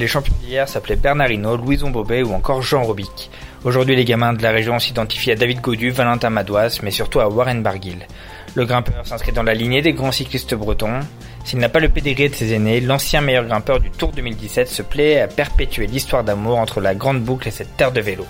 Les champions d'hier s'appelaient Bernardino, Louison Bobet ou encore Jean Robic. Aujourd'hui, les gamins de la région s'identifient à David Godu, Valentin Madouas, mais surtout à Warren Barguil. Le grimpeur s'inscrit dans la lignée des grands cyclistes bretons. S'il n'a pas le pédigré de ses aînés, l'ancien meilleur grimpeur du Tour 2017 se plaît à perpétuer l'histoire d'amour entre la grande boucle et cette terre de vélo.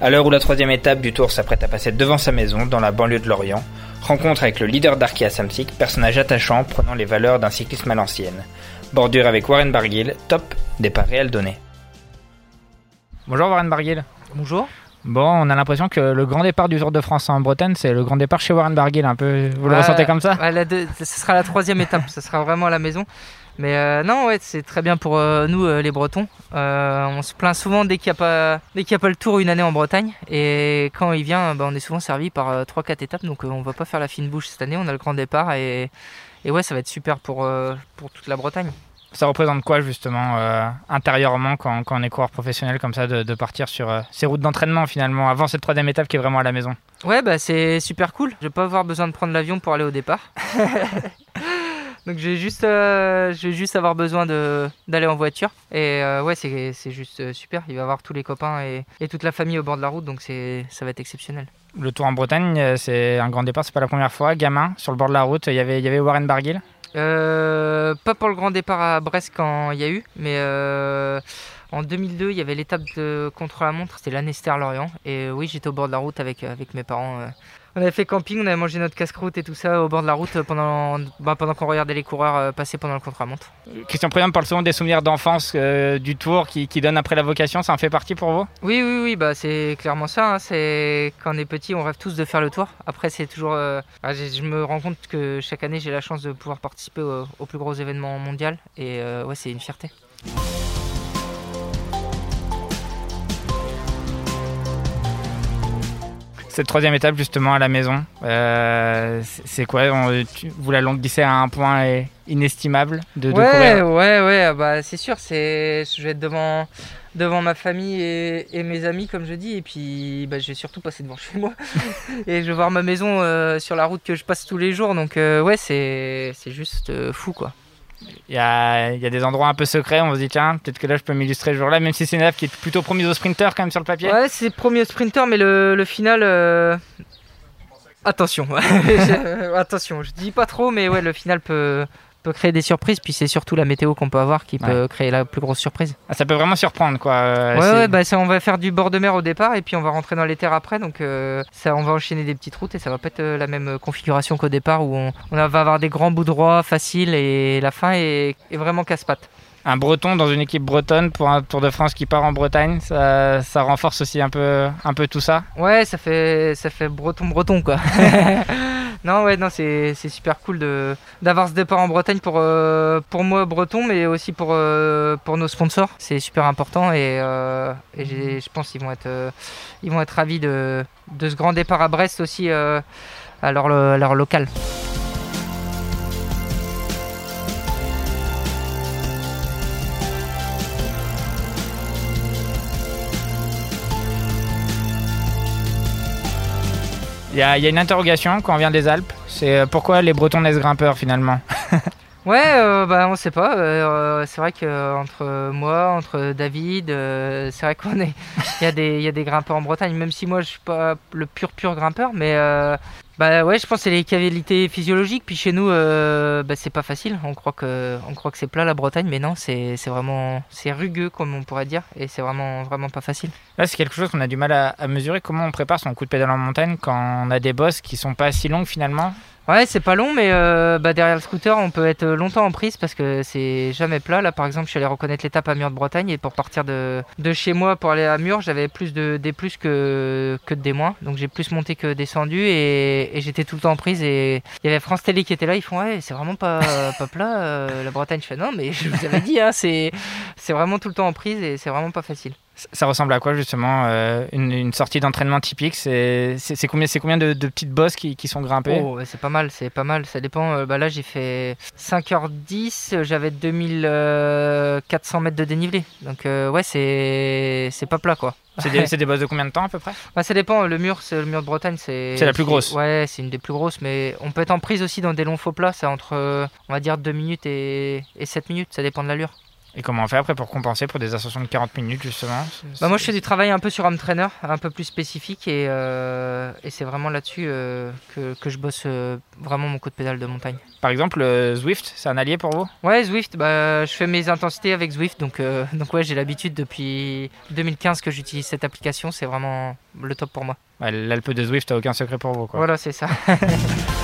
À l'heure où la troisième étape du Tour s'apprête à passer devant sa maison, dans la banlieue de Lorient, rencontre avec le leader d'Arkea Samsic, personnage attachant prenant les valeurs d'un cyclisme à l'ancienne. Bordure avec Warren Barguil, top, départ réel donné. Bonjour Warren Barguil. Bonjour. Bon, on a l'impression que le grand départ du Tour de France en Bretagne, c'est le grand départ chez Warren Barguil, un peu. Vous le Ouais, ressentez comme ça ouais, la deux- Ce sera la troisième étape, ce sera vraiment à la maison. Mais euh, non, ouais, c'est très bien pour euh, nous, euh, les Bretons. On se plaint souvent dès qu'il n'y a, pas- dès y a pas le tour une année en Bretagne. Et quand il vient, bah, on est souvent servi par euh, 3-4 étapes. Donc on va pas faire la fine bouche cette année. On a le grand départ. Et, et ouais, ça va être super pour, pour toute la Bretagne. Ça représente quoi justement euh, intérieurement quand, quand on est coureur professionnel comme ça de, de partir sur euh, ces routes d'entraînement finalement avant cette troisième étape qui est vraiment à la maison? Ouais, bah c'est super cool. Je vais pas avoir besoin de prendre l'avion pour aller au départ. Donc je vais juste, euh, je vais juste avoir besoin d'aller en voiture. Et euh, ouais, c'est juste super. Il va y avoir tous les copains et, et toute la famille au bord de la route, donc ça va être exceptionnel. Le Tour en Bretagne, c'est un grand départ, c'est pas la première fois. Gamin, sur le bord de la route, il y avait, il y avait Warren Barguil. Euh, pas pour le grand départ à Brest quand il y a eu, mais euh, en 2002, il y avait l'étape de contre-la-montre, c'était l'Annester-Lorient. Et euh, oui, j'étais au bord de la route avec mes parents. On avait fait camping, on avait mangé notre casse-croûte et tout ça au bord de la route pendant, bah, pendant qu'on regardait les coureurs euh, passer pendant le contre-la-montre. Christian Prudhomme parle souvent des souvenirs d'enfance euh, du Tour qui, qui donnent après la vocation, ça en fait partie pour vous? Oui, oui, oui, bah, c'est clairement ça. hein. C'est quand on est petit, on rêve tous de faire le tour. Après, c'est toujours. euh, ah, j'ai- je me rends compte que chaque année, j'ai la chance de pouvoir participer au, au plus gros événement mondial. Et euh, ouais, c'est une fierté. Cette troisième étape justement à la maison, euh, c'est quoi On- tu- Vous la longuissez à un point inestimable de, de ouais, courir ouais, ouais, bah, c'est sûr. C'est, je vais être devant, devant ma famille et, et mes amis, comme je dis. Et puis, bah, je vais surtout passer devant chez moi. et je vais voir ma maison euh, sur la route que je passe tous les jours. Donc, euh, ouais, c'est, c'est juste fou, quoi. Il y a, des endroits un peu secrets, on se dit tiens, peut-être que là je peux m'illustrer ce jour-là, même si c'est une étape qui est plutôt promise aux sprinteurs quand même sur le papier. Ouais, c'est premier sprinter, mais le, final. euh, Attention, Je- attention, je dis pas trop, mais ouais, le final peut, peut créer des surprises. Puis c'est surtout la météo qu'on peut avoir qui peut créer la plus grosse surprise. Ah, Ça peut vraiment surprendre quoi. euh, Ouais, ouais, bah ça, on va faire du bord de mer au départ et puis on va rentrer dans les terres après. Donc euh, ça, on va enchaîner des petites routes et ça va pas être euh, la même configuration qu'au départ où on, on va avoir des grands bouts droits faciles et la fin est, est vraiment casse-pattes. Un breton dans une équipe bretonne pour un Tour de France qui part en Bretagne, ça, ça renforce aussi un peu, un peu tout ça? Ouais, ça fait, ça fait breton breton quoi. non, ouais, non, c'est super cool d'avoir ce départ en Bretagne pour, euh, pour moi breton, mais aussi pour, euh, pour nos sponsors. C'est super important et, euh, je pense qu'ils vont être, ils vont être ravis de, de ce grand départ à Brest aussi à leur, leur local. Il y a, une interrogation quand on vient des Alpes, c'est euh, pourquoi les Bretons naissent grimpeurs finalement Ouais, euh, bah on sait pas. euh, c'est vrai que entre moi, entre David, euh, c'est vrai qu'on est. Y y a des grimpeurs en Bretagne. Même si moi je suis pas le pur pur grimpeur, mais euh, Bah ouais, je pense que c'est les qualités physiologiques. Puis chez nous, euh, bah, c'est pas facile. On croit que, on croit que c'est plat la Bretagne, mais non, c'est vraiment, c'est rugueux comme on pourrait dire, et c'est vraiment, vraiment pas facile. Là, c'est quelque chose qu'on a du mal à, à mesurer. Comment on prépare son coup de pédale en montagne quand on a des bosses qui sont pas si longues finalement? Ouais, c'est pas long, mais euh, bah, derrière le scooter, on peut être longtemps en prise parce que c'est jamais plat. Là, par exemple, je suis allé reconnaître l'étape à Mur de Bretagne et pour partir de, de chez moi pour aller à Mur, j'avais plus de des plus que, que de des moins. Donc j'ai plus monté que descendu et, et j'étais tout le temps en prise. Et il y avait France Télé qui était là. Ils font Ouais, c'est vraiment pas, pas plat euh, la Bretagne. Je fais Non, mais je vous avais dit, hein, c'est vraiment tout le temps en prise et c'est vraiment pas facile. Ça ressemble à quoi justement euh, une, une, sortie d'entraînement typique? C'est combien, combien de, de, petites bosses qui, qui sont grimpées? Oh, C'est pas mal, c'est pas mal. Ça dépend. Euh, bah là, j'ai fait 5h10, j'avais 2400 mètres de dénivelé. Donc euh, ouais, c'est pas plat quoi. C'est des, des, bosses de combien de temps à peu près? Bah, Ça dépend. Le mur, c'est le mur de Bretagne, c'est. C'est la plus grosse. Ouais, c'est une des plus grosses, mais on peut être en prise aussi dans des longs faux plats. C'est entre, on va dire, 2 minutes et, et 7 minutes. Ça dépend de l'allure. Et comment on fait après pour compenser pour des ascensions de 40 minutes justement? Bah Moi je fais du travail un peu sur home trainer, un peu plus spécifique et, euh, et c'est vraiment là-dessus euh, que, que, je bosse euh, vraiment mon coup de pédale de montagne. Par exemple Zwift, c'est un allié pour vous? Ouais Zwift, bah, je fais mes intensités avec Zwift donc, donc ouais j'ai l'habitude depuis 2015 que j'utilise cette application, c'est vraiment le top pour moi. Ouais, L'Alpe de Zwift, t'as aucun secret pour vous quoi. Voilà c'est ça.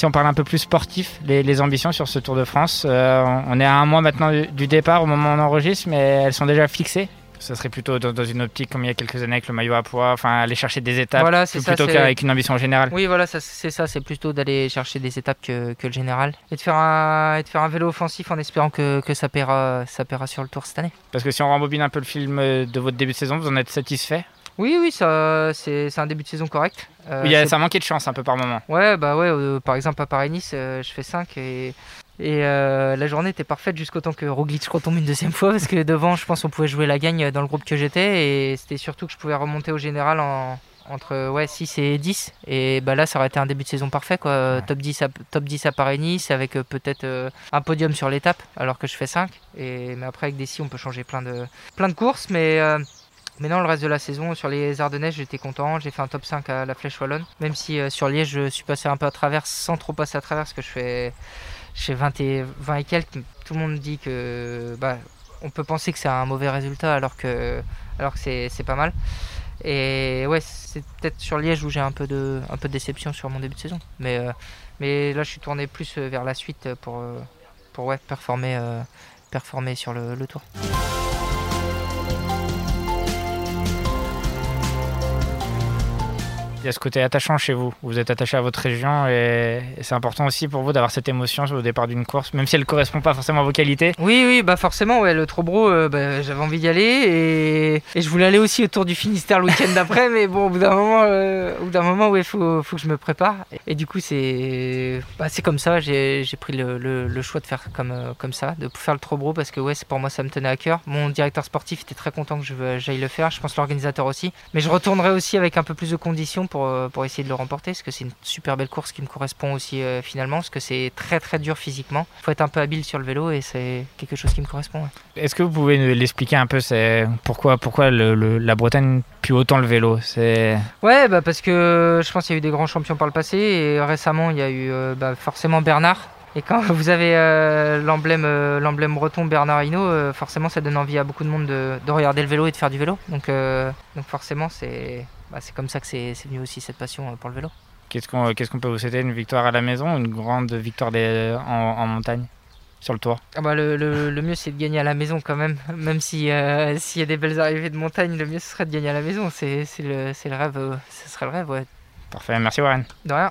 si on parle un peu plus sportif, les, les ambitions sur ce Tour de France, euh, on est à un mois maintenant du, du, départ au moment où on enregistre, mais elles sont déjà fixées. Ça serait plutôt dans, dans, une optique comme il y a quelques années avec le maillot à poids, enfin aller chercher des étapes voilà, plutôt qu'avec une ambition générale. Oui, voilà, c'est ça, c'est plutôt d'aller chercher des étapes que, que, le général et de faire un, et de faire un vélo offensif en espérant que, que ça, paiera, ça paiera sur le Tour cette année. Parce que si on rembobine un peu le film de votre début de saison, vous en êtes satisfait? Oui, oui, ça, c'est, un début de saison correct. Euh, oui, ça manquait de chance un peu par moment. Ouais, bah ouais, euh, par exemple à Paris-Nice, euh, je fais 5 et, et la journée était parfaite jusqu'au temps que Roglic retombe une deuxième fois parce que devant, je pense on pouvait jouer la gagne dans le groupe que j'étais et c'était surtout que je pouvais remonter au général en, entre ouais, 6 et 10 et bah là ça aurait été un début de saison parfait quoi ouais. top 10 à, top 10 à Paris Nice avec euh, peut-être euh, un podium sur l'étape alors que je fais 5 et mais après avec des si on peut changer plein de plein de courses mais euh, mais non, le reste de la saison, sur les Ardennaises, j'étais content. J'ai fait un top 5 à la Flèche Wallonne. Même si euh, sur Liège, je suis passé un peu à travers sans trop passer à travers parce que je fais, je fais 20, et, 20 et quelques. Tout le monde dit que. Bah, on peut penser que c'est un mauvais résultat alors que, alors que c'est pas mal. Et ouais, c'est peut-être sur Liège où j'ai un peu de, un peu de déception sur mon début de saison. Mais, euh, mais là, je suis tourné plus vers la suite pour, pour ouais, performer, euh, performer sur le tour. Il y a ce côté attachant chez vous. Vous êtes attaché à votre région et, c'est important aussi pour vous d'avoir cette émotion au départ d'une course, même si elle ne correspond pas forcément à vos qualités. Oui, oui, bah forcément, le Trobro, euh, bah, j'avais envie d'y aller et... je voulais aller aussi autour du Finistère le week-end d'après, mais bon, au bout d'un moment, euh, au faut, faut que je me prépare. Et, du coup, c'est, bah, comme ça. J'ai, pris le, choix de faire comme, euh, ça, de faire le Trobro parce que ouais, pour moi, ça me tenait à cœur. Mon directeur sportif était très content que j'aille le faire. Je pense l'organisateur aussi, mais je retournerai aussi avec un peu plus de conditions pour, pour essayer de le remporter, parce que c'est une super belle course qui me correspond aussi euh, finalement, parce que c'est très très dur physiquement. Il faut être un peu habile sur le vélo et c'est quelque chose qui me correspond. Ouais. Est-ce que vous pouvez l'expliquer un peu, c'est pourquoi, pourquoi le, le, la Bretagne puis autant le vélo? C'est... Ouais, bah parce que je pense qu'il y a eu des grands champions par le passé, et récemment il y a eu euh, bah, forcément Bernard, et quand vous avez euh, l'emblème, euh, l'emblème breton Bernard Hinault, euh, forcément ça donne envie à beaucoup de monde de, de, regarder le vélo et de faire du vélo. Donc, donc forcément c'est, bah, c'est comme ça que c'est, venu aussi cette passion pour le vélo. Qu'est-ce qu'on, qu'est-ce qu'on peut vous souhaiter Une victoire à la maison une grande victoire des, en, en, montagne sur le tour ah bah le, le, le, mieux c'est de gagner à la maison quand même. Même si, s'il y a des belles arrivées de montagne, le mieux ce serait de gagner à la maison. C'est, c'est, le, c'est le rêve. ce serait le rêve, ouais. Parfait, merci Warren. De rien.